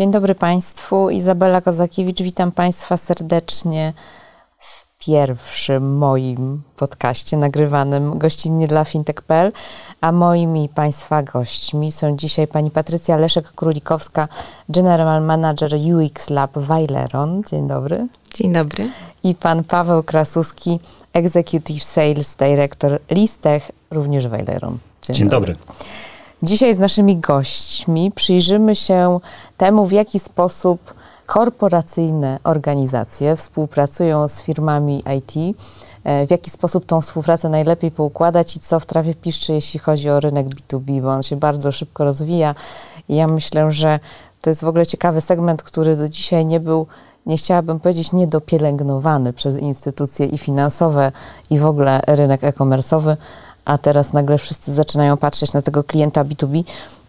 Dzień dobry Państwu. Izabela Kozakiewicz, witam Państwa serdecznie w pierwszym moim podcaście nagrywanym gościnnie dla fintech.pl, a moimi Państwa gośćmi są dzisiaj pani Patrycja Leszek-Królikowska, General Manager UX Lab Weileron. Dzień dobry. Dzień dobry. I pan Paweł Krasuski, Executive Sales Director Listech, również Weileron. Dzień, Dzień dobry. dobry. Dzisiaj z naszymi gośćmi przyjrzymy się temu, w jaki sposób korporacyjne organizacje współpracują z firmami IT, e, w jaki sposób tą współpracę najlepiej poukładać i co w trawie piszczy, jeśli chodzi o rynek B2B, bo on się bardzo szybko rozwija. I ja myślę, że to jest w ogóle ciekawy segment, który do dzisiaj nie był, nie chciałabym powiedzieć, niedopielęgnowany przez instytucje i finansowe, i w ogóle rynek e-commerce'owy, a teraz nagle wszyscy zaczynają patrzeć na tego klienta B2B.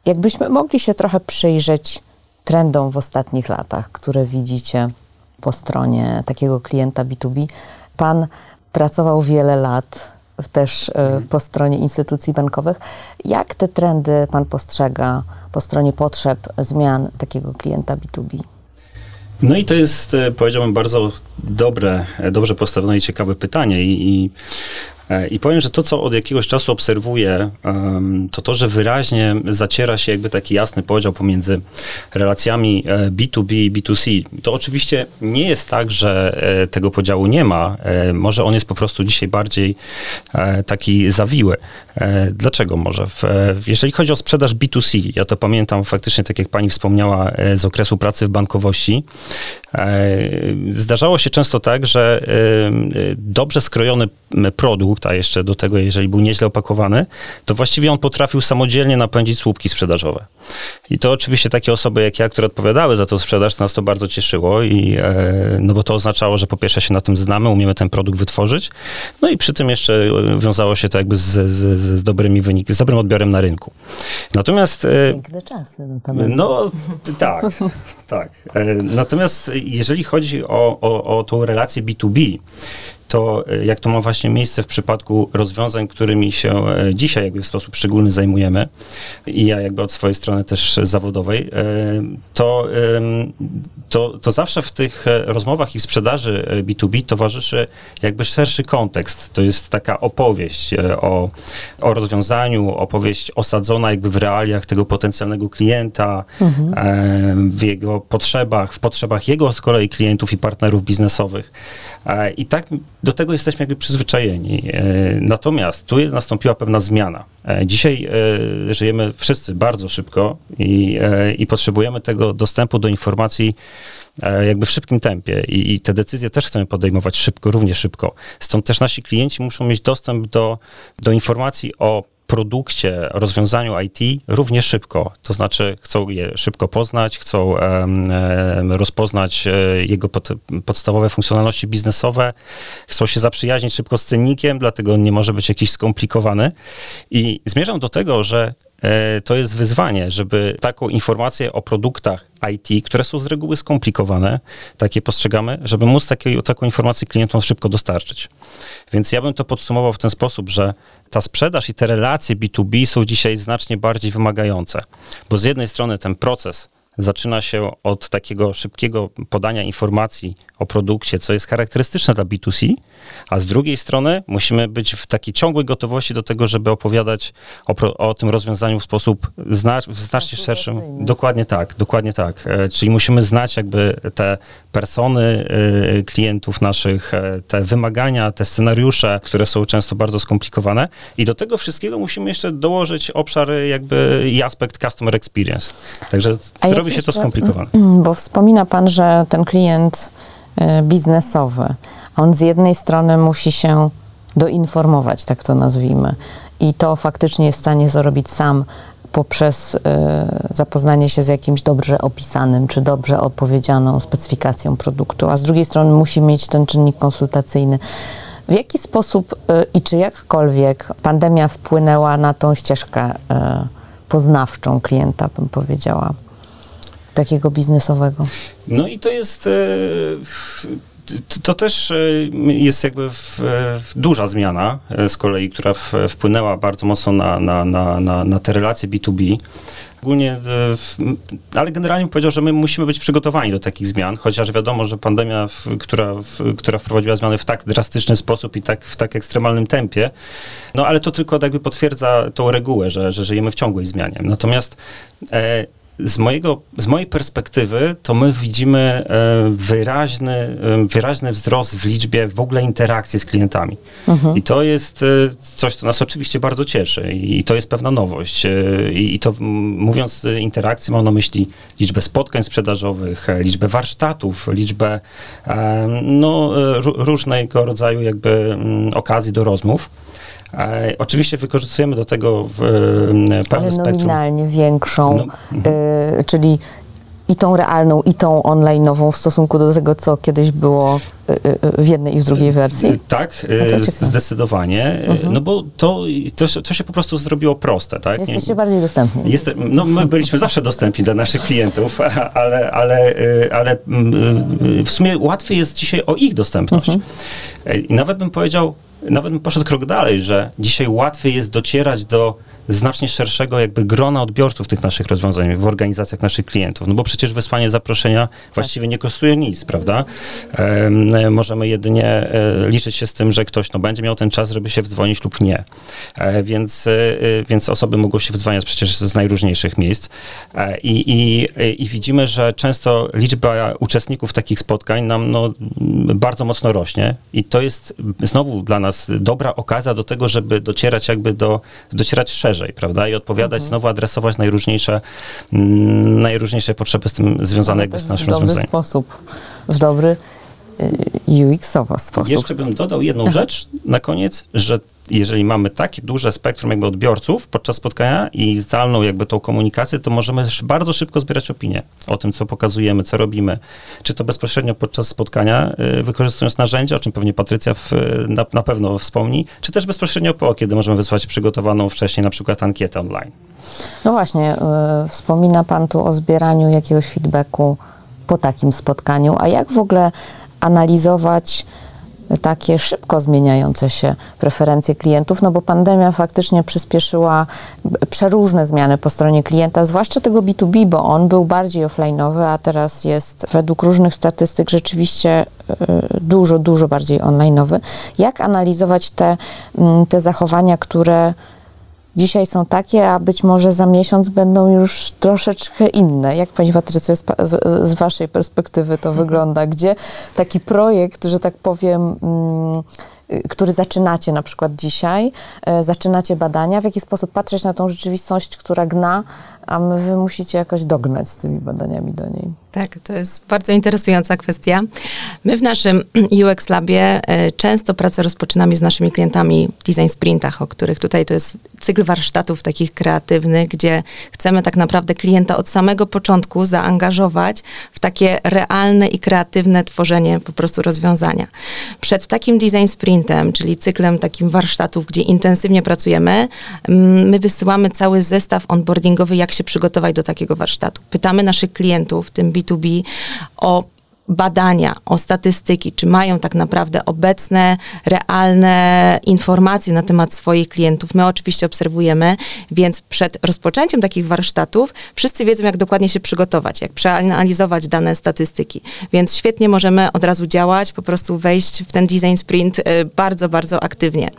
Jakbyśmy mogli się trochę przyjrzeć trendom w ostatnich latach, które widzicie po stronie takiego klienta B2B. Pan pracował wiele lat też e, mhm. po stronie instytucji bankowych. Jak te trendy Pan postrzega po stronie potrzeb zmian takiego klienta B2B? No i to jest, e, powiedziałbym, bardzo dobre, e, dobrze postawione i ciekawe pytanie. I, i I powiem, że to, co od jakiegoś czasu obserwuję, to to, że wyraźnie zaciera się jakby taki jasny podział pomiędzy relacjami B2B e, i B2C. To oczywiście nie jest tak, że e, tego podziału nie ma. Może on jest po prostu dzisiaj bardziej taki zawiły. Dlaczego może? Jeżeli chodzi o sprzedaż B2C, ja to pamiętam faktycznie, tak jak pani wspomniała, z okresu pracy w bankowości, zdarzało się często tak, że dobrze skrojony produkt, a jeszcze do tego, jeżeli był nieźle opakowany, to właściwie on potrafił samodzielnie napędzić słupki sprzedażowe. I to oczywiście takie osoby jak ja, które odpowiadały za tą sprzedaż, nas to bardzo cieszyło i e, no bo to oznaczało, że po pierwsze się na tym znamy, umiemy ten produkt wytworzyć, no i przy tym jeszcze wiązało się to jakby z, z, z dobrymi wynikami, z dobrym odbiorem na rynku. Natomiast... E, Piękne czasy. No, no tak, tak. E, natomiast jeżeli chodzi o, o, o tą relację B2B, to e, jak to ma właśnie miejsce w przypadku rozwiązań, którymi się e, dzisiaj jakby w sposób szczególny zajmujemy i ja jakby od swojej strony też zawodowej, e, to, to, to zawsze w tych rozmowach i sprzedaży B2B towarzyszy jakby szerszy kontekst. To jest taka opowieść o, o rozwiązaniu, opowieść osadzona jakby w realiach tego potencjalnego klienta, mhm. w jego potrzebach, w potrzebach jego z kolei klientów i partnerów biznesowych. I tak do tego jesteśmy jakby przyzwyczajeni. E, natomiast tu jest, nastąpiła pewna zmiana. E, dzisiaj e, żyjemy wszyscy bardzo szybko i, i potrzebujemy tego dostępu do informacji jakby w szybkim tempie I, i te decyzje też chcemy podejmować szybko, równie szybko. Stąd też nasi klienci muszą mieć dostęp do, do informacji o produkcie, rozwiązaniu IT równie szybko. To znaczy chcą je szybko poznać, chcą rozpoznać e, jego pod, podstawowe funkcjonalności biznesowe, chcą się zaprzyjaźnić szybko z cennikiem, dlatego nie może być jakiś skomplikowany. I zmierzam do tego, że to jest wyzwanie, żeby taką informację o produktach IT, które są z reguły skomplikowane, takie postrzegamy, żeby móc takie, taką informację klientom szybko dostarczyć. Więc ja bym to podsumował w ten sposób, że ta sprzedaż i te relacje B2B są dzisiaj znacznie bardziej wymagające, bo z jednej strony ten proces zaczyna się od takiego szybkiego podania informacji o produkcie, co jest charakterystyczne dla B2C, a z drugiej strony musimy być w takiej ciągłej gotowości do tego, żeby opowiadać o, o tym rozwiązaniu w sposób zna, w znacznie szerszym. Dokładnie tak, dokładnie tak. E, czyli musimy znać jakby te persony e, klientów naszych, e, te wymagania, te scenariusze, które są często bardzo skomplikowane i do tego wszystkiego musimy jeszcze dołożyć obszar jakby i aspekt customer experience. Także robi się to skomplikowane. Bo wspomina pan, że ten klient E, biznesowy. On z jednej strony musi się doinformować, tak to nazwijmy, i to faktycznie jest w stanie zrobić sam poprzez y, zapoznanie się z jakimś dobrze opisanym czy dobrze odpowiedzianą specyfikacją produktu, a z drugiej strony musi mieć ten czynnik konsultacyjny. W jaki sposób y, i czy jakkolwiek pandemia wpłynęła na tą ścieżkę y, poznawczą klienta, bym powiedziała, takiego biznesowego? No i to jest. To też jest jakby duża zmiana z kolei, która wpłynęła bardzo mocno na, na, na, na te relacje B2B. Ogólnie, e, ale generalnie powiedział, że my musimy być przygotowani do takich zmian, chociaż wiadomo, że pandemia, która, która wprowadziła zmiany w tak drastyczny sposób i tak, w tak ekstremalnym tempie, no ale to tylko jakby potwierdza tą regułę, że, że żyjemy w ciągłej zmianie. Natomiast e, z, mojego, z mojej perspektywy, to my widzimy e, wyraźny, e, wyraźny wzrost w liczbie w ogóle interakcji z klientami. Mhm. I to jest e, coś, co nas oczywiście bardzo cieszy i to jest pewna nowość. I to mówiąc interakcji, mam na myśli liczbę spotkań sprzedażowych, liczbę warsztatów, liczbę no, różnego rodzaju jakby okazji do rozmów. E, oczywiście wykorzystujemy do tego w e, pełne Ale nominalnie większą, no, y, czyli i tą realną, i tą online'ową w stosunku do tego, co kiedyś było w jednej i w drugiej wersji? Tak, zdecydowanie. Mhm. No bo to, to, to, się po prostu zrobiło proste, tak? Jesteście bardziej dostępni. Jest, no my byliśmy zawsze dostępni dla naszych klientów, ale, ale, ale w sumie łatwiej jest dzisiaj o ich dostępność. Mhm. I nawet bym powiedział, nawet poszedł krok dalej, że dzisiaj łatwiej jest docierać do znacznie szerszego jakby grona odbiorców tych naszych rozwiązań w organizacjach naszych klientów. No bo przecież wysłanie zaproszenia tak. właściwie nie kosztuje nic, prawda? E, możemy jedynie e, liczyć się z tym, że ktoś no, będzie miał ten czas, żeby się wdzwonić lub nie. E, więc, e, więc osoby mogą się wdzwaniać przecież z najróżniejszych miejsc. E, I, i, I widzimy, że często liczba uczestników takich spotkań nam no, bardzo mocno rośnie i to jest znowu dla nas dobra okazja do tego, żeby docierać jakby do, docierać szerzej szerzej, prawda? I odpowiadać, mhm. znowu adresować najróżniejsze, mm, najróżniejsze potrzeby z tym związane jakby z naszym rozwiązaniem. W dobry sposób, w dobry UX-owo sposób. Jeszcze bym dodał jedną rzecz na koniec, że jeżeli mamy takie duże spektrum jakby odbiorców podczas spotkania i zdalną jakby tą komunikację, to możemy bardzo szybko zbierać opinie o tym, co pokazujemy, co robimy. Czy to bezpośrednio podczas spotkania, y, wykorzystując narzędzia, o czym pewnie Patrycja w, na, na pewno wspomni, czy też bezpośrednio po, kiedy możemy wysłać przygotowaną wcześniej na przykład ankietę online. No właśnie, y, wspomina Pan tu o zbieraniu jakiegoś feedbacku po takim spotkaniu, a jak w ogóle analizować takie szybko zmieniające się preferencje klientów, no bo pandemia faktycznie przyspieszyła przeróżne zmiany po stronie klienta, zwłaszcza tego B2B, bo on był bardziej offline'owy, a teraz jest według różnych statystyk rzeczywiście e, dużo, dużo bardziej online'owy. Jak analizować te, mm, te zachowania, które dzisiaj są takie, a być może za miesiąc będą już troszeczkę inne. Jak Pani Patrycja, z, z Waszej perspektywy to wygląda? Gdzie taki projekt, że tak powiem, mm, który zaczynacie na przykład dzisiaj, e, zaczynacie badania, w jaki sposób patrzeć na tą rzeczywistość, która gna, a wy musicie jakoś dognać z tymi badaniami do niej. Tak, to jest bardzo interesująca kwestia. My w naszym UX Labie e, często pracę rozpoczynamy z naszymi klientami w design sprintach, o których tutaj to jest cykl warsztatów takich kreatywnych, gdzie chcemy tak naprawdę klienta od samego początku zaangażować w takie realne i kreatywne tworzenie po prostu rozwiązania. Przed takim design sprintem, czyli cyklem takim warsztatów, gdzie intensywnie pracujemy, mm, my wysyłamy cały zestaw onboardingowy, jak się przygotować do takiego warsztatu. Pytamy naszych klientów, tym B2B, o badania, o statystyki, czy mają tak naprawdę obecne, realne informacje na temat swoich klientów. My oczywiście obserwujemy, więc przed rozpoczęciem takich warsztatów wszyscy wiedzą, jak dokładnie się przygotować, jak przeanalizować dane statystyki. Więc świetnie możemy od razu działać, po prostu wejść w ten design sprint y, bardzo, bardzo aktywnie.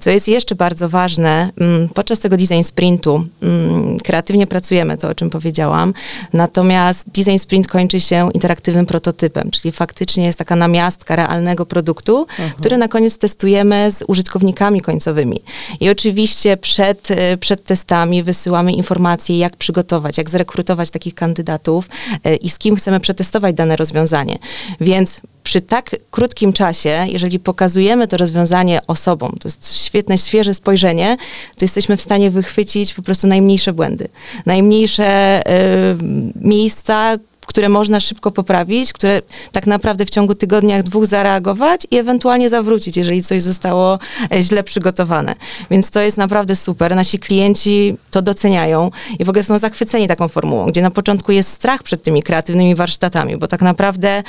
Co jest jeszcze bardzo ważne, mm, podczas tego design sprintu mm, kreatywnie pracujemy, to o czym powiedziałam, natomiast design sprint kończy się interaktywnym prototypem prototypem, czyli faktycznie jest taka namiastka realnego produktu, mhm. który na koniec testujemy z użytkownikami końcowymi. I oczywiście przed, y, przed testami wysyłamy informacje, jak przygotować, jak zrekrutować takich kandydatów y, i z kim chcemy przetestować dane rozwiązanie. Więc przy tak krótkim czasie, jeżeli pokazujemy to rozwiązanie osobom, to jest świetne, świeże spojrzenie, to jesteśmy w stanie wychwycić po prostu najmniejsze błędy, najmniejsze y, miejsca, które można szybko poprawić, które tak naprawdę w ciągu tygodnia, dwóch zareagować i ewentualnie zawrócić, jeżeli coś zostało e, źle przygotowane. Więc to jest naprawdę super. Nasi klienci to doceniają i w ogóle są zachwyceni taką formułą, gdzie na początku jest strach przed tymi kreatywnymi warsztatami, bo tak naprawdę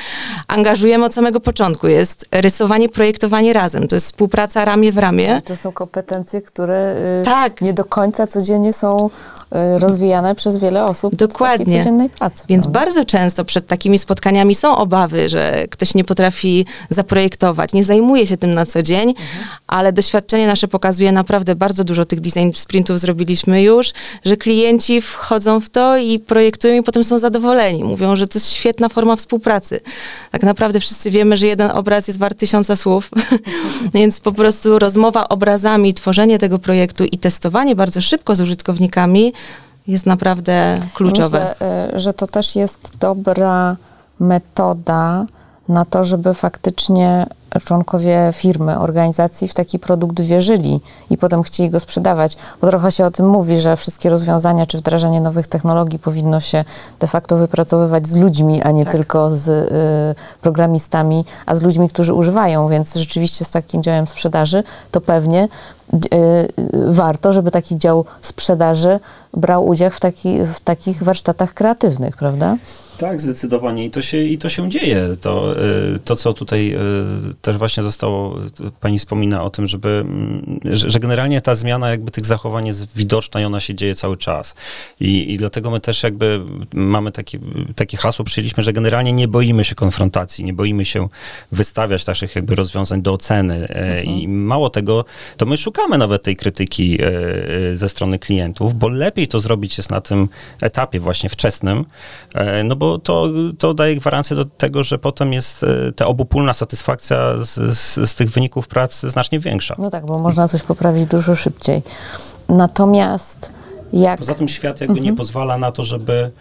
angażujemy od samego początku. Jest rysowanie, projektowanie razem. To jest współpraca ramię w ramię. To są kompetencje, które y, Tak. nie do końca codziennie są rozwijane przez wiele osób w Dokładnie. takiej codziennej pracy. Więc prawda? bardzo często przed takimi spotkaniami są obawy, że ktoś nie potrafi zaprojektować, nie zajmuje się tym na co dzień, ale doświadczenie nasze pokazuje naprawdę bardzo dużo tych design sprintów zrobiliśmy już, że klienci wchodzą w to i projektują i potem są zadowoleni. Mówią, że to jest świetna forma współpracy. Tak naprawdę wszyscy wiemy, że jeden obraz jest wart tysiąca słów, więc po prostu rozmowa obrazami, tworzenie tego projektu i testowanie bardzo szybko z użytkownikami jest naprawdę kluczowe. Myślę, y, że to też jest dobra metoda na to, żeby faktycznie członkowie firmy, organizacji w taki produkt wierzyli i potem chcieli go sprzedawać. Bo trochę się o tym mówi, że wszystkie rozwiązania czy wdrażanie nowych technologii powinno się de facto wypracowywać z ludźmi, a nie Tak. tylko z y, programistami, a z ludźmi, którzy używają. Więc rzeczywiście z takim działem sprzedaży to pewnie y, y, warto, żeby taki dział sprzedaży brał udział w, taki, w takich warsztatach kreatywnych, prawda? Tak, zdecydowanie i to się, i to się dzieje. To, y, to, co tutaj y, też właśnie zostało, pani wspomina o tym, żeby, mm, że, że generalnie ta zmiana jakby tych zachowań jest widoczna i ona się dzieje cały czas. I, i dlatego my też jakby mamy takie, takie hasło, przyjęliśmy, że generalnie nie boimy się konfrontacji, nie boimy się wystawiać naszych jakby rozwiązań do oceny. E, I mało tego, to my szukamy nawet tej krytyki e, e, ze strony klientów, bo lepiej to zrobić jest na tym etapie właśnie wczesnym, no bo to, to daje gwarancję do tego, że potem jest ta obopólna satysfakcja z, z, z tych wyników pracy znacznie większa. No tak, bo można coś poprawić dużo szybciej. Natomiast jak... Poza tym świat jakby nie pozwala na to, żeby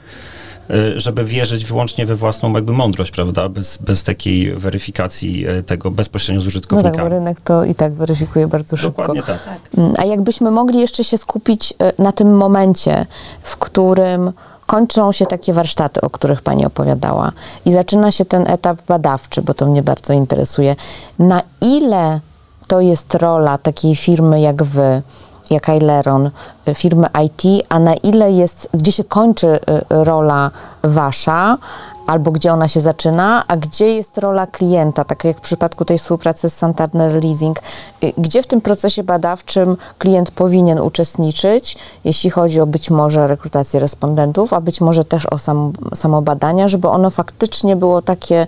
e, żeby wierzyć wyłącznie we własną jakby mądrość, prawda, bez, bez takiej weryfikacji e, tego bezpośrednio z No użytkownikami. tak, bo rynek to i tak weryfikuje bardzo szybko. Dokładnie tak. Mm, A jakbyśmy mogli jeszcze się skupić e, na tym momencie, w którym kończą się takie warsztaty, o których Pani opowiadała i zaczyna się ten etap badawczy, bo to mnie bardzo interesuje. Na ile to jest rola takiej firmy jak Wy, jak Aileron, y, firmy IT, a na ile jest, gdzie się kończy y, rola Wasza, albo gdzie ona się zaczyna, a gdzie jest rola klienta, tak jak w przypadku tej współpracy z Santander Leasing, y, gdzie w tym procesie badawczym klient powinien uczestniczyć, jeśli chodzi o być może rekrutację respondentów, a być może też o sam, samo badania, żeby ono faktycznie było takie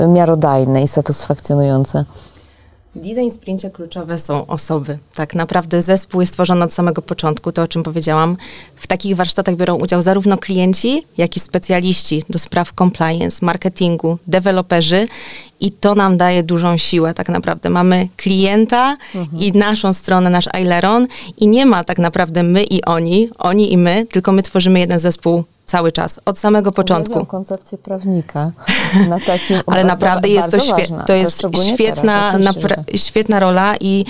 y, miarodajne i satysfakcjonujące. W design sprincie kluczowe są osoby. Tak naprawdę zespół jest tworzony od samego początku, to o czym powiedziałam. W takich warsztatach biorą udział zarówno klienci, jak i specjaliści do spraw compliance, marketingu, deweloperzy i to nam daje dużą siłę tak naprawdę. Mamy klienta i naszą stronę, nasz Aileron i nie ma tak naprawdę my i oni, oni i my, tylko my tworzymy jeden zespół cały czas, od samego początku. Uwielbiam koncepcję prawnika na takim Ale naprawdę jest to, świe- ważna. to jest świetna, teraz, napra- świetna rola i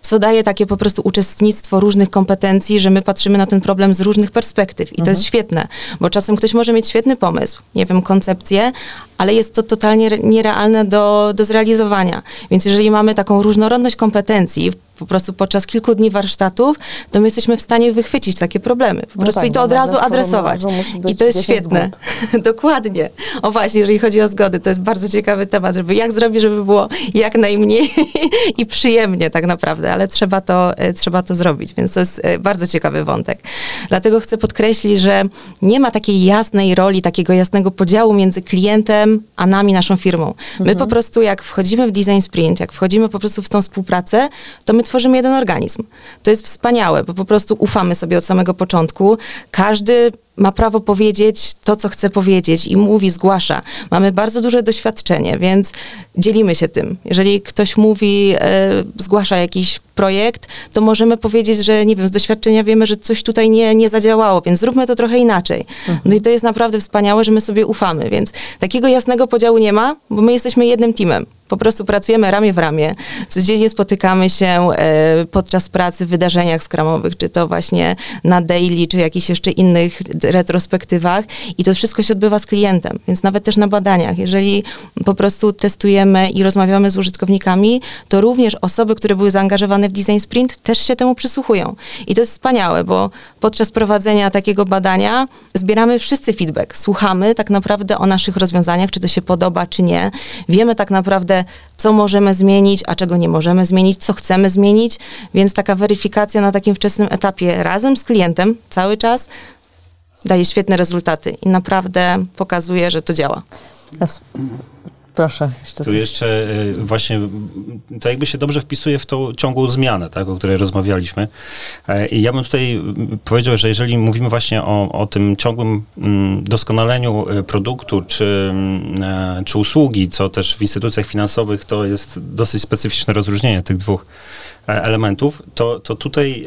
co daje takie po prostu uczestnictwo różnych kompetencji, że my patrzymy na ten problem z różnych perspektyw. I to Mhm. jest świetne, bo czasem ktoś może mieć świetny pomysł, nie wiem, koncepcję, ale jest to totalnie re- nierealne do, do zrealizowania. Więc jeżeli mamy taką różnorodność kompetencji, po prostu podczas kilku dni warsztatów, to my jesteśmy w stanie wychwycić takie problemy. Po No prostu tak, i to od razu adresować. I to jest 10 świetne. Dokładnie. O właśnie, jeżeli chodzi o zgody, to jest bardzo ciekawy temat, żeby jak zrobić, żeby było jak najmniej i przyjemnie tak naprawdę, ale trzeba to, e, trzeba to zrobić, więc to jest e, bardzo ciekawy wątek. Dlatego chcę podkreślić, że nie ma takiej jasnej roli, takiego jasnego podziału między klientem a nami, naszą firmą. My po prostu jak wchodzimy w design sprint, jak wchodzimy po prostu w tą współpracę, to my tworzymy jeden organizm. To jest wspaniałe, bo po prostu ufamy sobie od samego początku. Każdy ma prawo powiedzieć to, co chce powiedzieć i mówi, zgłasza. Mamy bardzo duże doświadczenie, więc dzielimy się tym. Jeżeli ktoś mówi, e, zgłasza jakiś projekt, to możemy powiedzieć, że nie wiem, z doświadczenia wiemy, że coś tutaj nie, nie zadziałało, więc zróbmy to trochę inaczej. No i to jest naprawdę wspaniałe, że my sobie ufamy, więc takiego jasnego podziału nie ma, bo my jesteśmy jednym teamem. Po prostu pracujemy ramię w ramię. Codziennie spotykamy się e, podczas pracy w wydarzeniach skramowych, czy to właśnie na daily, czy jakichś jeszcze innych retrospektywach i to wszystko się odbywa z klientem, więc nawet też na badaniach. Jeżeli po prostu testujemy i rozmawiamy z użytkownikami, to również osoby, które były zaangażowane w design sprint też się temu przysłuchują. I to jest wspaniałe, bo podczas prowadzenia takiego badania zbieramy wszyscy feedback. Słuchamy tak naprawdę o naszych rozwiązaniach, czy to się podoba, czy nie. Wiemy tak naprawdę, co możemy zmienić, a czego nie możemy zmienić, co chcemy zmienić, więc taka weryfikacja na takim wczesnym etapie razem z klientem cały czas daje świetne rezultaty i naprawdę pokazuje, że to działa. Proszę, jeszcze Tu coś. jeszcze y, właśnie to jakby się dobrze wpisuje w tą ciągłą zmianę, tak, o której rozmawialiśmy. E, I ja bym tutaj m, powiedział, że jeżeli mówimy właśnie o, o tym ciągłym mm, doskonaleniu y, produktu czy, mm, e, czy usługi, co też w instytucjach finansowych to jest dosyć specyficzne rozróżnienie tych dwóch e, elementów, to, to tutaj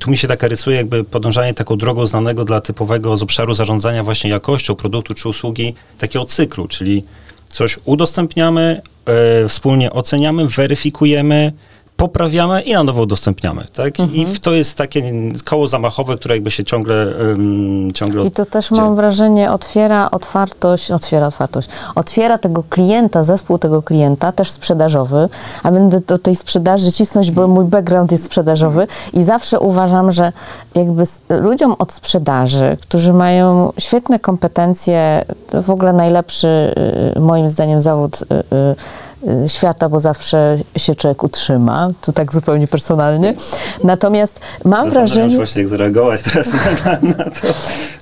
tu mi się taka rysuje jakby podążanie taką drogą znanego dla typowego z obszaru zarządzania właśnie jakością produktu czy usługi takiego cyklu, czyli coś udostępniamy, e, wspólnie oceniamy, weryfikujemy, poprawiamy i na nowo udostępniamy, tak? I w- to jest takie koło zamachowe, które jakby się ciągle, um, ciągle I to też dzieje. mam wrażenie, otwiera otwartość, otwiera otwartość, otwiera tego klienta, zespół tego klienta, też sprzedażowy, a będę do tej sprzedaży cisnąć, bo mój background jest sprzedażowy i zawsze uważam, że jakby ludziom od sprzedaży, którzy mają świetne kompetencje, w ogóle najlepszy y, moim zdaniem zawód y, y, y, świata, bo zawsze się człowiek utrzyma, to tak zupełnie personalnie. Natomiast mam Zastanawiam się wrażenie, właśnie, jak zareagować teraz na, na, na to.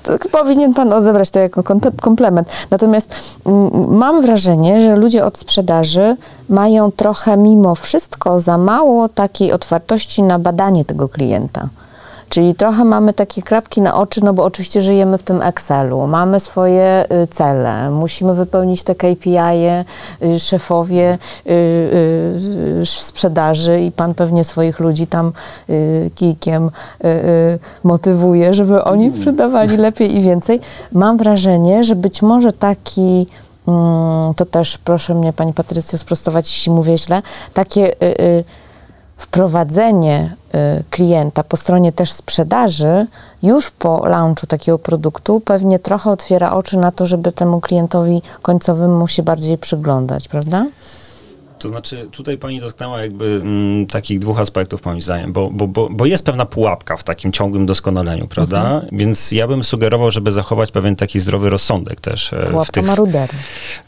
to powinien pan odebrać to jako komplement. Natomiast mm, mam wrażenie, że ludzie od sprzedaży mają trochę mimo wszystko za mało takiej otwartości na badanie tego klienta. Czyli trochę mamy takie klapki na oczy, no bo oczywiście żyjemy w tym Excelu, mamy swoje y, cele, musimy wypełnić te KPI-e, y, szefowie y, sprzedaży i pan pewnie swoich ludzi tam kijkiem motywuje, żeby oni sprzedawali lepiej i więcej. Mam wrażenie, że być może taki mm, to też proszę mnie Pani Patrycjo sprostować, jeśli mówię źle, takie y, y, wprowadzenie klienta po stronie też sprzedaży już po launchu takiego produktu pewnie trochę otwiera oczy na to, żeby temu klientowi końcowemu się bardziej przyglądać, prawda? To znaczy, tutaj pani dotknęła jakby mm, takich dwóch aspektów moim zdaniem, bo, bo, bo, bo jest pewna pułapka w takim ciągłym doskonaleniu, prawda? Więc ja bym sugerował, żeby zachować pewien taki zdrowy rozsądek też e, w Pułapka tych, marudery.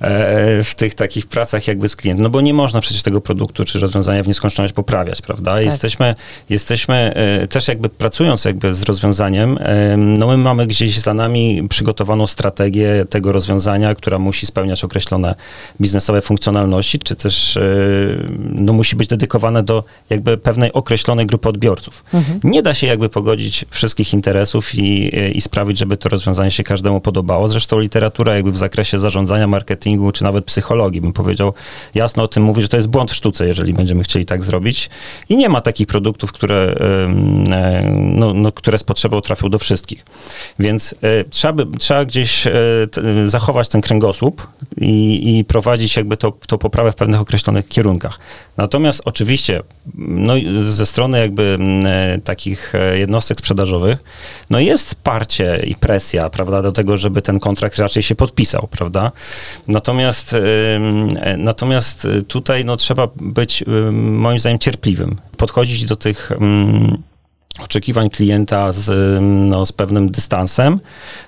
e, w tych takich pracach jakby z klientem, no bo nie można przecież tego produktu czy rozwiązania w nieskończoność poprawiać, prawda? Jesteśmy, jesteśmy e, też jakby pracując jakby z rozwiązaniem, e, no my mamy gdzieś za nami przygotowaną strategię tego rozwiązania, która musi spełniać określone biznesowe funkcjonalności, czy też e, no musi być dedykowane do jakby pewnej określonej grupy odbiorców. Nie da się jakby pogodzić wszystkich interesów i, i sprawić, żeby to rozwiązanie się każdemu podobało. Zresztą literatura jakby w zakresie zarządzania, marketingu, czy nawet psychologii, bym powiedział, jasno o tym mówi, że to jest błąd w sztuce, jeżeli będziemy chcieli tak zrobić. I nie ma takich produktów, które, e, no, no, które z potrzebą trafią do wszystkich. Więc trzeba, by, trzeba gdzieś zachować ten kręgosłup i, i prowadzić jakby to, to poprawę w pewnych określonych kierunkach. Natomiast oczywiście, no ze strony jakby mm, e, takich e, jednostek sprzedażowych, no jest parcie i presja, prawda, do tego, żeby ten kontrakt raczej się podpisał, prawda? Natomiast, e, natomiast tutaj no trzeba być moim zdaniem cierpliwym. Podchodzić do tych ym, oczekiwań klienta z, no, z pewnym dystansem.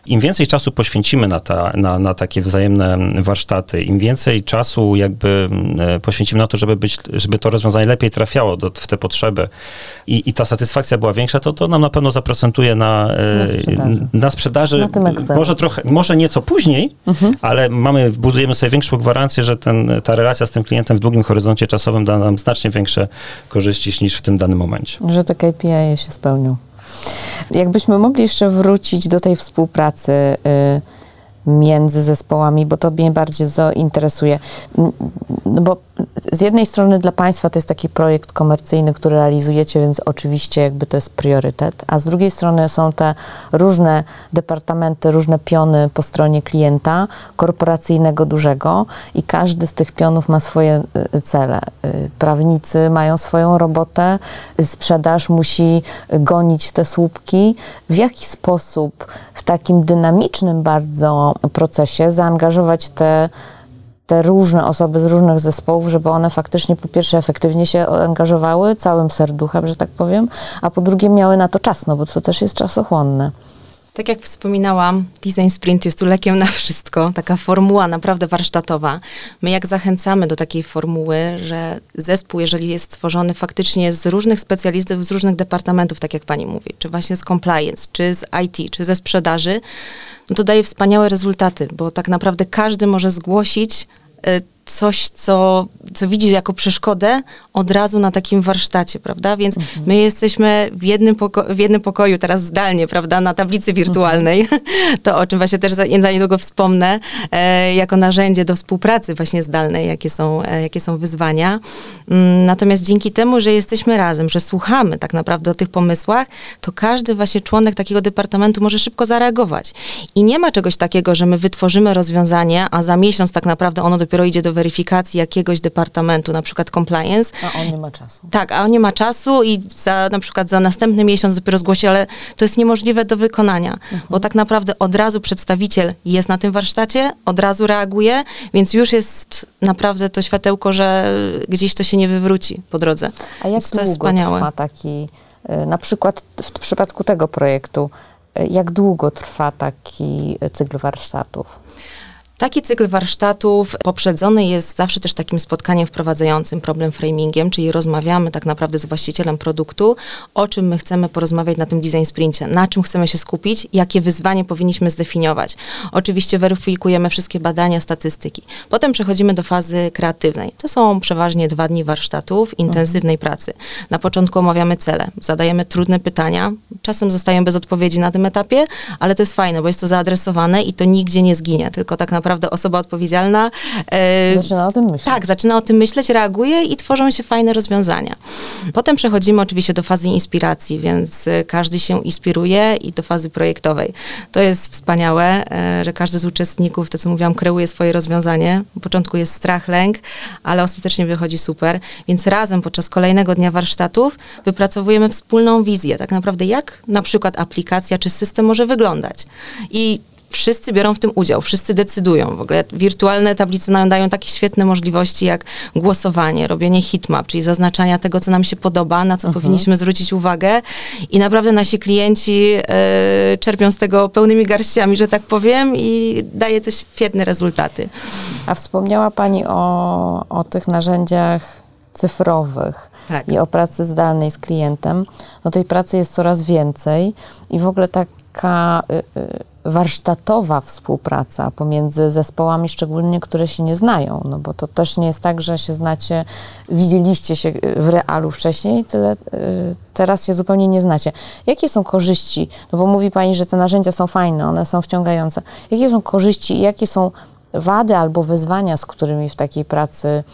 Im więcej czasu poświęcimy na, ta, na, na takie wzajemne warsztaty, im więcej czasu jakby e, poświęcimy na to, żeby, być, żeby to rozwiązanie lepiej trafiało do, w te potrzeby i, i ta satysfakcja była większa, to to nam na pewno zaprocentuje na, e, Na sprzedaży. na sprzedaży. Na może trochę, może nieco później, ale mamy, budujemy sobie większą gwarancję, że ten, ta relacja z tym klientem w długim horyzoncie czasowym da nam znacznie większe korzyści niż w tym danym momencie. Że te KPI się spełnią. Jakbyśmy mogli jeszcze wrócić do tej współpracy y, między zespołami, bo to mnie bardziej zainteresuje. Mm, No bo z jednej strony dla Państwa to jest taki projekt komercyjny, który realizujecie, więc oczywiście jakby to jest priorytet, a z drugiej strony są te różne departamenty, różne piony po stronie klienta korporacyjnego dużego i każdy z tych pionów ma swoje y, cele. Y, Prawnicy mają swoją robotę, sprzedaż musi gonić te słupki. W jaki sposób w takim dynamicznym bardzo procesie zaangażować te te różne osoby z różnych zespołów, żeby one faktycznie po pierwsze efektywnie się angażowały całym serduchem, że tak powiem, a po drugie miały na to czas, no bo to też jest czasochłonne. Tak jak wspominałam, Design Sprint jest lekiem na wszystko, taka formuła naprawdę warsztatowa. My jak zachęcamy do takiej formuły, że zespół, jeżeli jest stworzony faktycznie z różnych specjalistów, z różnych departamentów, tak jak pani mówi, czy właśnie z compliance, czy z IT, czy ze sprzedaży, no to daje wspaniałe rezultaty, bo tak naprawdę każdy może zgłosić y, coś, co, co widzi jako przeszkodę od razu na takim warsztacie, prawda? Więc my jesteśmy w jednym, poko- w jednym pokoju, teraz zdalnie, prawda, na tablicy wirtualnej, to o czym właśnie też za, za niedługo wspomnę, e, jako narzędzie do współpracy właśnie zdalnej, jakie są, e, jakie są wyzwania. Mm, natomiast dzięki temu, że jesteśmy razem, że słuchamy tak naprawdę o tych pomysłach, to każdy właśnie członek takiego departamentu może szybko zareagować. I nie ma czegoś takiego, że my wytworzymy rozwiązanie, a za miesiąc tak naprawdę ono dopiero idzie do weryfikacji jakiegoś departamentu, na przykład compliance. A on nie ma czasu. Tak, a on nie ma czasu i za, na przykład za następny miesiąc dopiero zgłosi, ale to jest niemożliwe do wykonania, bo tak naprawdę od razu przedstawiciel jest na tym warsztacie, od razu reaguje, więc już jest naprawdę to światełko, że gdzieś to się nie wywróci po drodze. A jak to jest długo wspaniałe. trwa taki, y, na przykład w przypadku tego projektu, y, jak długo trwa taki y, cykl warsztatów? Taki cykl warsztatów poprzedzony jest zawsze też takim spotkaniem wprowadzającym problem framingiem, czyli rozmawiamy tak naprawdę z właścicielem produktu, o czym my chcemy porozmawiać na tym design sprincie, na czym chcemy się skupić, jakie wyzwanie powinniśmy zdefiniować. Oczywiście weryfikujemy wszystkie badania, statystyki. Potem przechodzimy do fazy kreatywnej. To są przeważnie dwa dni warsztatów, intensywnej pracy. Na początku omawiamy cele, zadajemy trudne pytania, czasem zostają bez odpowiedzi na tym etapie, ale to jest fajne, bo jest to zaadresowane i to nigdzie nie zginie, tylko tak naprawdę osoba odpowiedzialna e, Zaczyna o tym myśleć. tak, zaczyna o tym myśleć, reaguje i tworzą się fajne rozwiązania. Potem przechodzimy oczywiście do fazy inspiracji, więc y, każdy się inspiruje i do fazy projektowej. To jest wspaniałe, e, że każdy z uczestników, to co mówiłam, kreuje swoje rozwiązanie. Na początku jest strach, lęk, ale ostatecznie wychodzi super. Więc razem podczas kolejnego dnia warsztatów wypracowujemy wspólną wizję, tak naprawdę jak na przykład aplikacja czy system może wyglądać. I wszyscy biorą w tym udział, wszyscy decydują. W ogóle wirtualne tablice nam dają takie świetne możliwości jak głosowanie, robienie hitmap, czyli zaznaczania tego, co nam się podoba, na co powinniśmy zwrócić uwagę i naprawdę nasi klienci e, czerpią z tego pełnymi garściami, że tak powiem i daje to świetne rezultaty. A wspomniała Pani o, o tych narzędziach cyfrowych Tak. i o pracy zdalnej z klientem. No tej pracy jest coraz więcej i w ogóle taka y, y, warsztatowa współpraca pomiędzy zespołami, szczególnie które się nie znają, no bo to też nie jest tak, że się znacie, widzieliście się y, w realu wcześniej, tyle y, teraz się zupełnie nie znacie. Jakie są korzyści? No bo mówi Pani, że te narzędzia są fajne, one są wciągające. Jakie są korzyści i jakie są wady albo wyzwania, z którymi w takiej pracy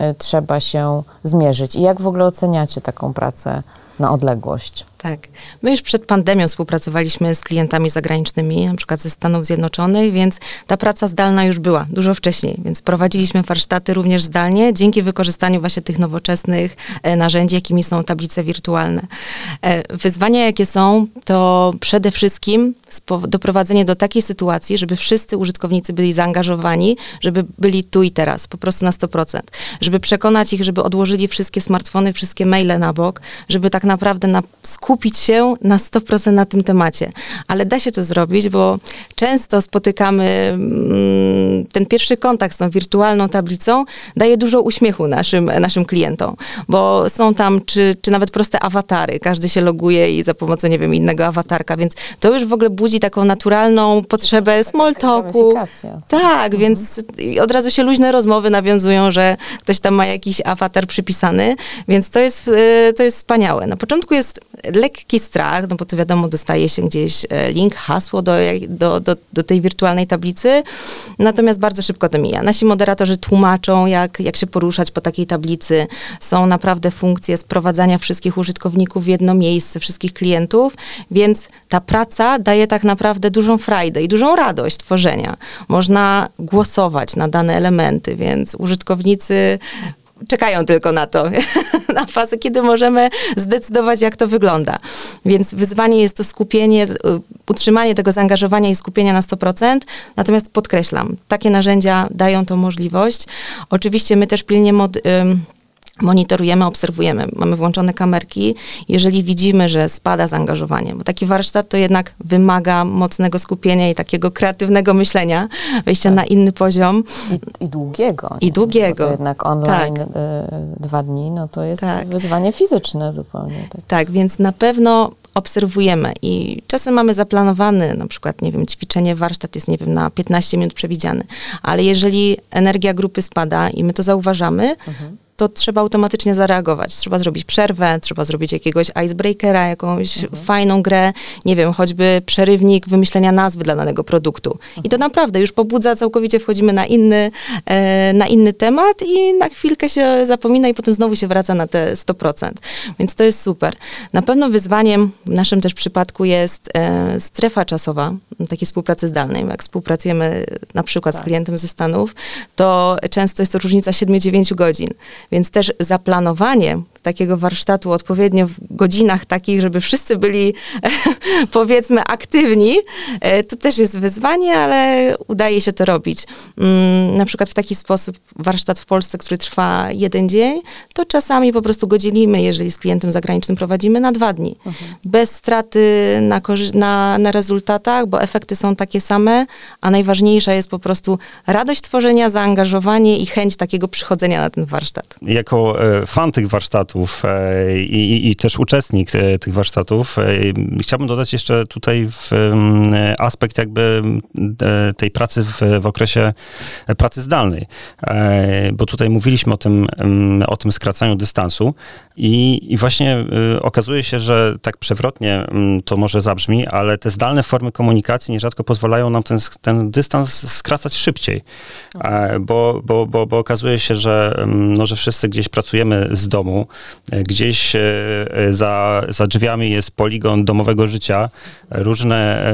y, trzeba się zmierzyć? I jak w ogóle oceniacie taką pracę na odległość? Tak. My już przed pandemią współpracowaliśmy z klientami zagranicznymi, na przykład ze Stanów Zjednoczonych, więc ta praca zdalna już była dużo wcześniej, więc prowadziliśmy warsztaty również zdalnie dzięki wykorzystaniu właśnie tych nowoczesnych e, narzędzi, jakimi są tablice wirtualne. E, Wyzwania, jakie są, to przede wszystkim doprowadzenie do takiej sytuacji, żeby wszyscy użytkownicy byli zaangażowani, żeby byli tu i teraz, po prostu na 100%. Żeby przekonać ich, żeby odłożyli wszystkie smartfony, wszystkie maile na bok, żeby tak naprawdę na, skupić się na 100% na tym temacie. Ale da się to zrobić, bo często spotykamy mm, ten pierwszy kontakt z tą wirtualną tablicą, daje dużo uśmiechu naszym, naszym klientom, bo są tam czy, czy nawet proste awatary. Każdy się loguje i za pomocą, nie wiem, innego awatarka, więc to już w ogóle budzi taką naturalną potrzebę small talku. Tak, więc i od razu się luźne rozmowy nawiązują, że ktoś tam ma jakiś awatar przypisany, więc to jest, y, to jest wspaniałe. Na początku jest lekki strach, no bo to wiadomo, dostaje się gdzieś e, link, hasło do, do, do, do tej wirtualnej tablicy, natomiast bardzo szybko to mija. Nasi moderatorzy tłumaczą, jak, jak się poruszać po takiej tablicy. Są naprawdę funkcje sprowadzania wszystkich użytkowników w jedno miejsce, wszystkich klientów, więc ta praca daje tak naprawdę dużą frajdę i dużą radość tworzenia. Można głosować na dane elementy, więc użytkownicy czekają tylko na to, na fazę, kiedy możemy zdecydować, jak to wygląda. Więc wyzwanie jest to skupienie, utrzymanie tego zaangażowania i skupienia na 100%. Natomiast podkreślam, takie narzędzia dają tą możliwość. Oczywiście my też pilnie mod, monitorujemy, obserwujemy, mamy włączone kamerki. Jeżeli widzimy, że spada zaangażowanie, bo taki warsztat to jednak wymaga mocnego skupienia i takiego kreatywnego myślenia, wejścia tak. na inny poziom. I, i długiego. I długiego. to jednak online tak. y, dwa dni, no to jest tak. wyzwanie fizyczne zupełnie. Tak. tak, więc na pewno obserwujemy i czasem mamy zaplanowany, na przykład, nie wiem, ćwiczenie, warsztat jest, nie wiem, na 15 minut przewidziany, ale jeżeli energia grupy spada i my to zauważamy, mhm to trzeba automatycznie zareagować. Trzeba zrobić przerwę, trzeba zrobić jakiegoś icebreakera, jakąś mhm. fajną grę, nie wiem, choćby przerywnik wymyślenia nazwy dla danego produktu. Mhm. I to mhm. naprawdę już pobudza, całkowicie wchodzimy na inny, e, na inny temat i na chwilkę się zapomina i potem znowu się wraca na te 100%. Więc to jest super. Na pewno wyzwaniem w naszym też przypadku jest e, strefa czasowa takiej współpracy zdalnej. Jak współpracujemy na przykład tak. z klientem ze Stanów, to często jest to różnica 7-9 godzin. Więc też zaplanowanie takiego warsztatu odpowiednio w godzinach takich, żeby wszyscy byli powiedzmy aktywni, e, to też jest wyzwanie, ale udaje się to robić. Mm, na przykład w taki sposób warsztat w Polsce, który trwa jeden dzień, to czasami po prostu go dzielimy, jeżeli z klientem zagranicznym prowadzimy na dwa dni. Mhm. Bez straty na, na, na rezultatach, bo efekty są takie same, a najważniejsza jest po prostu radość tworzenia, zaangażowanie i chęć takiego przychodzenia na ten warsztat. Jako e, fan tych warsztatów, warsztatów e, i, i, też uczestnik e, tych warsztatów. E, chciałbym dodać jeszcze tutaj w aspekt jakby tej pracy w, w okresie pracy zdalnej, bo tutaj mówiliśmy o tym, o tym skracaniu dystansu i, i właśnie okazuje się, że tak przewrotnie to może zabrzmi, ale te zdalne formy komunikacji nierzadko pozwalają nam ten, ten dystans skracać szybciej, bo, bo, bo, bo okazuje się, że, no, że wszyscy gdzieś pracujemy z domu, gdzieś e, e, za, za drzwiami jest poligon domowego życia. Różne,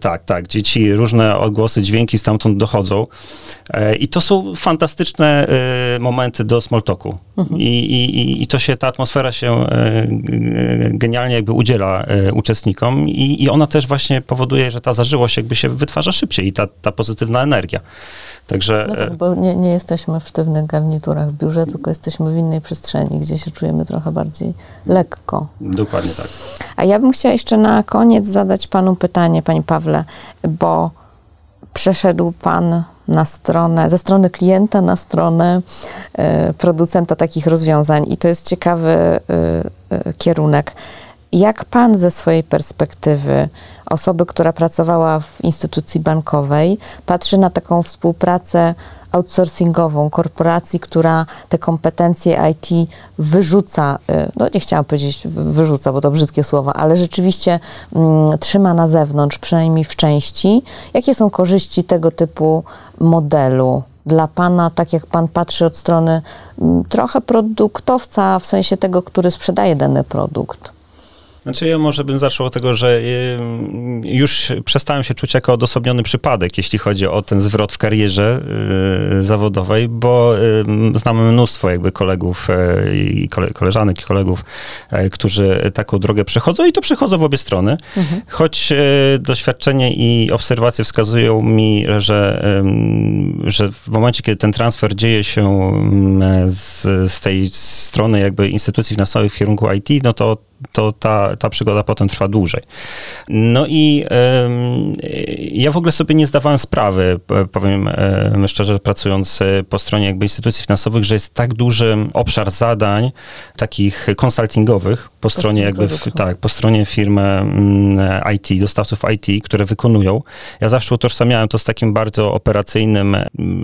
tak, tak, dzieci, różne odgłosy, dźwięki stamtąd dochodzą. I to są fantastyczne momenty do small talku. Mhm. I, i, I to się, ta atmosfera się genialnie jakby udziela uczestnikom i, i ona też właśnie powoduje, że ta zażyłość jakby się wytwarza szybciej i ta, ta pozytywna energia. Także... No tak, bo nie, nie jesteśmy w sztywnych garniturach w biurze, tylko jesteśmy w innej przestrzeni, gdzie się czujemy trochę bardziej lekko. Dokładnie tak. A ja bym chciała jeszcze na koniec zadać panu pytanie, panie Pawle, bo przeszedł pan na stronę, ze strony klienta na stronę y, producenta takich rozwiązań i to jest ciekawy y, kierunek. Jak pan ze swojej perspektywy osoby, która pracowała w instytucji bankowej, patrzy na taką współpracę outsourcingową korporacji, która te kompetencje IT wyrzuca, y, no nie chciałam powiedzieć wyrzuca, bo to brzydkie słowa, ale rzeczywiście mm, trzyma na zewnątrz, przynajmniej w części. Jakie są korzyści tego typu modelu? Dla Pana, tak jak Pan patrzy od strony mm, trochę produktowca, w sensie tego, który sprzedaje dany produkt? Znaczy ja może bym zaczął od tego, że już przestałem się czuć jako odosobniony przypadek, jeśli chodzi o ten zwrot w karierze y, zawodowej, bo znam mnóstwo jakby kolegów e, i koleżanek i kolegów, e, którzy taką drogę przechodzą i to przechodzą w obie strony, mhm. choć e, doświadczenie i obserwacje wskazują mi, że, że w momencie, kiedy ten transfer dzieje się z, z tej strony jakby instytucji finansowych w kierunku IT, no to to ta, ta przygoda potem trwa dłużej. No i ja w ogóle sobie nie zdawałem sprawy, powiem szczerze, pracując po stronie jakby instytucji finansowych, że jest tak duży obszar zadań takich konsultingowych po stronie jakby, w, tak, po stronie firmy mm, IT, dostawców IT, które wykonują. Ja zawsze utożsamiałem to z takim bardzo operacyjnym,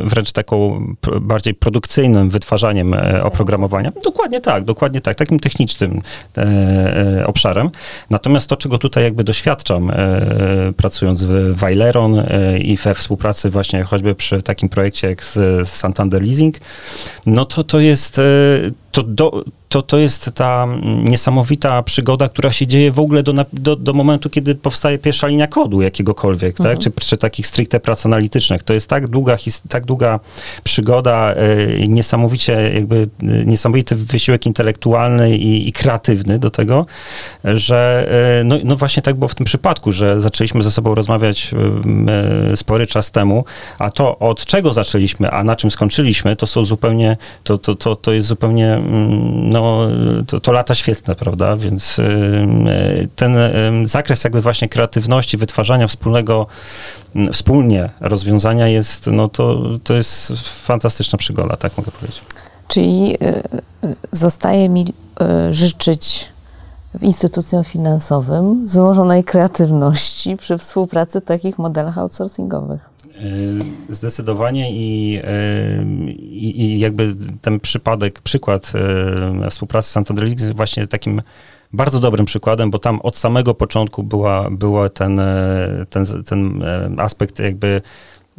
wręcz taką bardziej produkcyjnym wytwarzaniem e, oprogramowania. Dokładnie tak, dokładnie tak, takim technicznym e, e, obszarem. Natomiast to, czego tutaj jakby doświadczam, pracując w Weileron i we współpracy właśnie choćby przy takim projekcie jak z Santander Leasing, no to to jest to, do, to, to jest ta niesamowita przygoda, która się dzieje w ogóle do, do, do momentu, kiedy powstaje pierwsza linia kodu jakiegokolwiek, tak? mhm. tak? czy, czy takich stricte prac analitycznych. To jest tak długa, tak długa przygoda, y, niesamowicie jakby, y, niesamowity wysiłek intelektualny i, i kreatywny do tego, że y, no, no, właśnie tak było w tym przypadku, że zaczęliśmy ze sobą rozmawiać spory czas temu, a to od czego zaczęliśmy, a na czym skończyliśmy, to są zupełnie, to, to, to, to jest zupełnie no, to, to lata świetne, prawda? Więc y, ten y, zakres jakby właśnie kreatywności, wytwarzania wspólnego, mm, wspólnie rozwiązania jest, no to, to jest fantastyczna przygoda, tak mogę powiedzieć. Czyli y, zostaje mi życzyć w instytucjom finansowym złożonej kreatywności przy współpracy w takich modelach outsourcingowych. Y, zdecydowanie i, y, i, i, jakby ten przypadek, przykład y, współpracy z Santander jest właśnie takim bardzo dobrym przykładem, bo tam od samego początku była, była ten, ten, ten aspekt jakby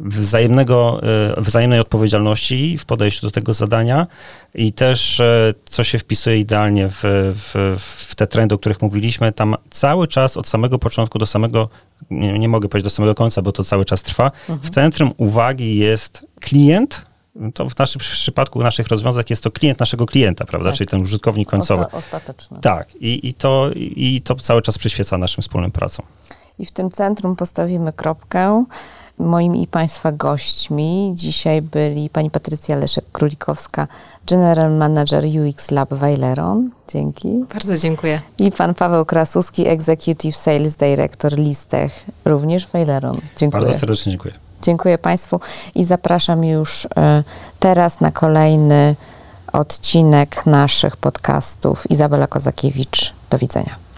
wzajemnego, wzajemnej odpowiedzialności w podejściu do tego zadania i też, co się wpisuje idealnie w, w, w te trendy, o których mówiliśmy, tam cały czas od samego początku do samego nie, nie mogę powiedzieć do samego końca, bo to cały czas trwa. Mhm. W centrum uwagi jest klient, to w naszym w przypadku naszych rozwiązań jest to klient naszego klienta, prawda, tak. czyli ten użytkownik końcowy. Osta ostateczny. Tak, i, i, to, i to cały czas przyświeca naszym wspólnym pracom. I w tym centrum postawimy kropkę. Moimi i Państwa gośćmi dzisiaj byli pani Patrycja Leszek-Królikowska, General Manager UX Lab Weileron. Dzięki. Bardzo dziękuję. I pan Paweł Krasuski, Executive Sales Director Listech, również Weileron. Dziękuję. Bardzo serdecznie dziękuję. Dziękuję Państwu i zapraszam już e, teraz na kolejny odcinek naszych podcastów. Izabela Kozakiewicz. Do widzenia.